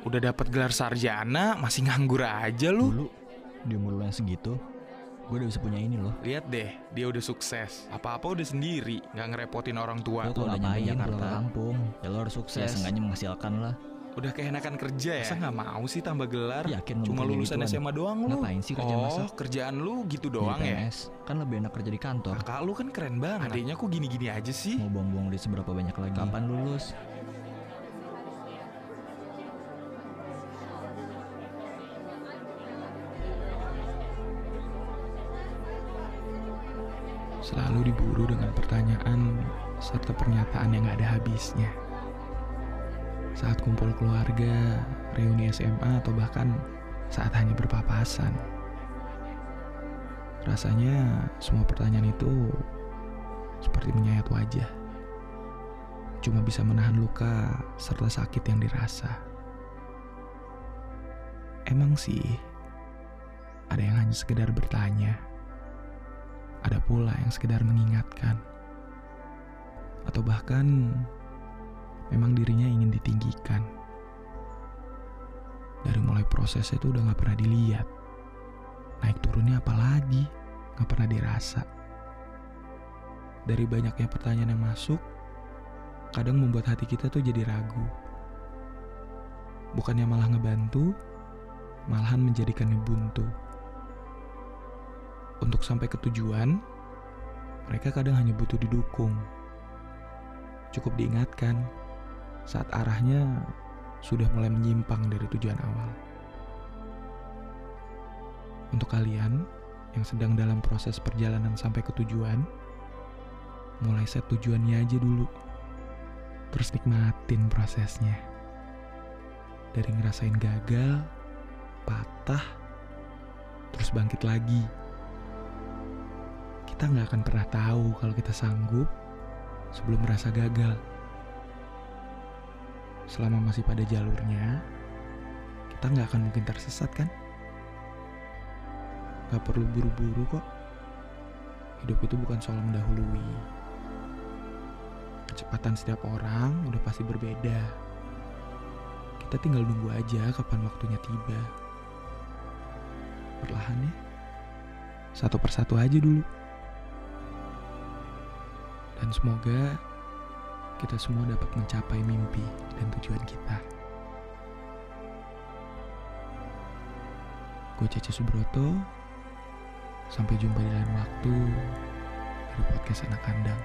Udah dapat gelar sarjana, masih nganggur aja lu. Dulu di umur lu yang segitu, gue udah bisa punya ini loh. Lihat deh, dia udah sukses. Apa-apa udah sendiri, nggak ngerepotin orang tua. Lo kalau udah nyampe Jakarta kampung, ya lo harus sukses. Ya, seenggaknya menghasilkan lah. Udah keenakan kerja ya? Masa nggak mau sih tambah gelar? Yakin Cuma lulusan gituan? SMA doang lu. Ngapain sih kerja oh, masak? kerjaan lu gitu Jadi doang ya? Kan lebih enak kerja di kantor. Kakak lu kan keren banget. Adanya kok gini-gini aja sih? Mau buang-buang duit seberapa banyak lagi? Kapan lulus? Selalu diburu dengan pertanyaan serta pernyataan yang gak ada habisnya. Saat kumpul keluarga, reuni SMA, atau bahkan saat hanya berpapasan. Rasanya semua pertanyaan itu seperti menyayat wajah. Cuma bisa menahan luka serta sakit yang dirasa. Emang sih, ada yang hanya sekedar bertanya. Pula yang sekedar mengingatkan. Atau bahkan memang dirinya ingin ditinggikan. Dari mulai prosesnya itu udah gak pernah dilihat. Naik turunnya apalagi, gak pernah dirasa. Dari banyaknya pertanyaan yang masuk, kadang membuat hati kita tuh jadi ragu. Bukannya malah ngebantu, malahan menjadikannya buntu. Untuk sampai ke tujuan, mereka kadang hanya butuh didukung. Cukup diingatkan saat arahnya sudah mulai menyimpang dari tujuan awal. Untuk kalian yang sedang dalam proses perjalanan sampai ke tujuan, mulai set tujuannya aja dulu. Terus nikmatin prosesnya. Dari ngerasain gagal, patah, terus bangkit lagi kita nggak akan pernah tahu kalau kita sanggup sebelum merasa gagal. Selama masih pada jalurnya, kita nggak akan mungkin tersesat kan? Gak perlu buru-buru kok. Hidup itu bukan soal mendahului. Kecepatan setiap orang udah pasti berbeda. Kita tinggal nunggu aja kapan waktunya tiba. Perlahan ya. Satu persatu aja dulu. Dan semoga kita semua dapat mencapai mimpi dan tujuan kita. Gue Cece Subroto. Sampai jumpa di lain waktu dari podcast anak kandang.